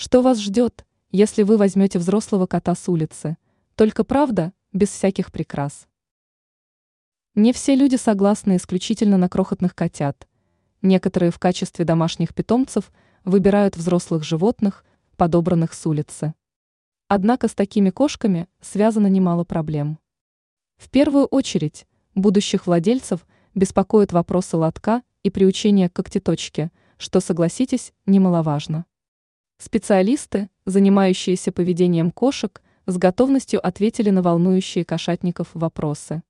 Что вас ждет, если вы возьмете взрослого кота с улицы? Только правда, без всяких прикрас. Не все люди согласны исключительно на крохотных котят. Некоторые в качестве домашних питомцев выбирают взрослых животных, подобранных с улицы. Однако с такими кошками связано немало проблем. В первую очередь, будущих владельцев беспокоят вопросы лотка и приучения к когтеточке, что, согласитесь, немаловажно. Специалисты, занимающиеся поведением кошек, с готовностью ответили на волнующие кошатников вопросы.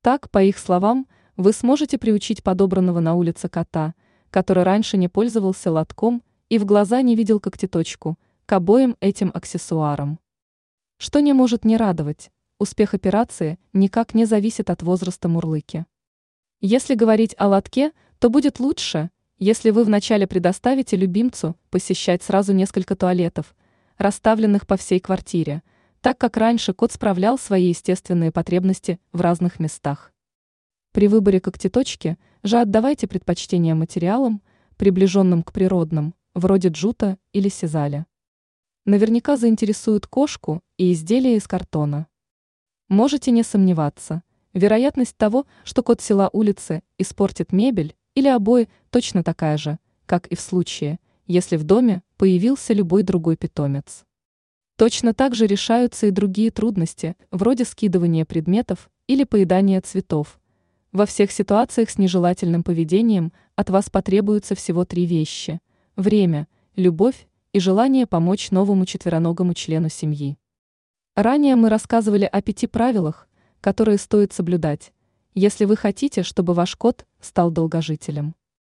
Так, по их словам, вы сможете приучить подобранного на улице кота, который раньше не пользовался лотком и в глаза не видел когтеточку, к обоим этим аксессуарам. Что не может не радовать, успех операции никак не зависит от возраста мурлыки. Если говорить о лотке, то будет лучше, если вы вначале предоставите любимцу посещать сразу несколько туалетов, расставленных по всей квартире, так как раньше кот справлял свои естественные потребности в разных местах. При выборе когтеточки же отдавайте предпочтение материалам, приближенным к природным, вроде джута или сизаля. Наверняка заинтересуют кошку и изделия из картона. Можете не сомневаться, вероятность того, что кот села улицы испортит мебель, или обои точно такая же, как и в случае, если в доме появился любой другой питомец. Точно так же решаются и другие трудности, вроде скидывания предметов или поедания цветов. Во всех ситуациях с нежелательным поведением от вас потребуются всего три вещи – время, любовь и желание помочь новому четвероногому члену семьи. Ранее мы рассказывали о пяти правилах, которые стоит соблюдать, если вы хотите, чтобы ваш кот стал долгожителем.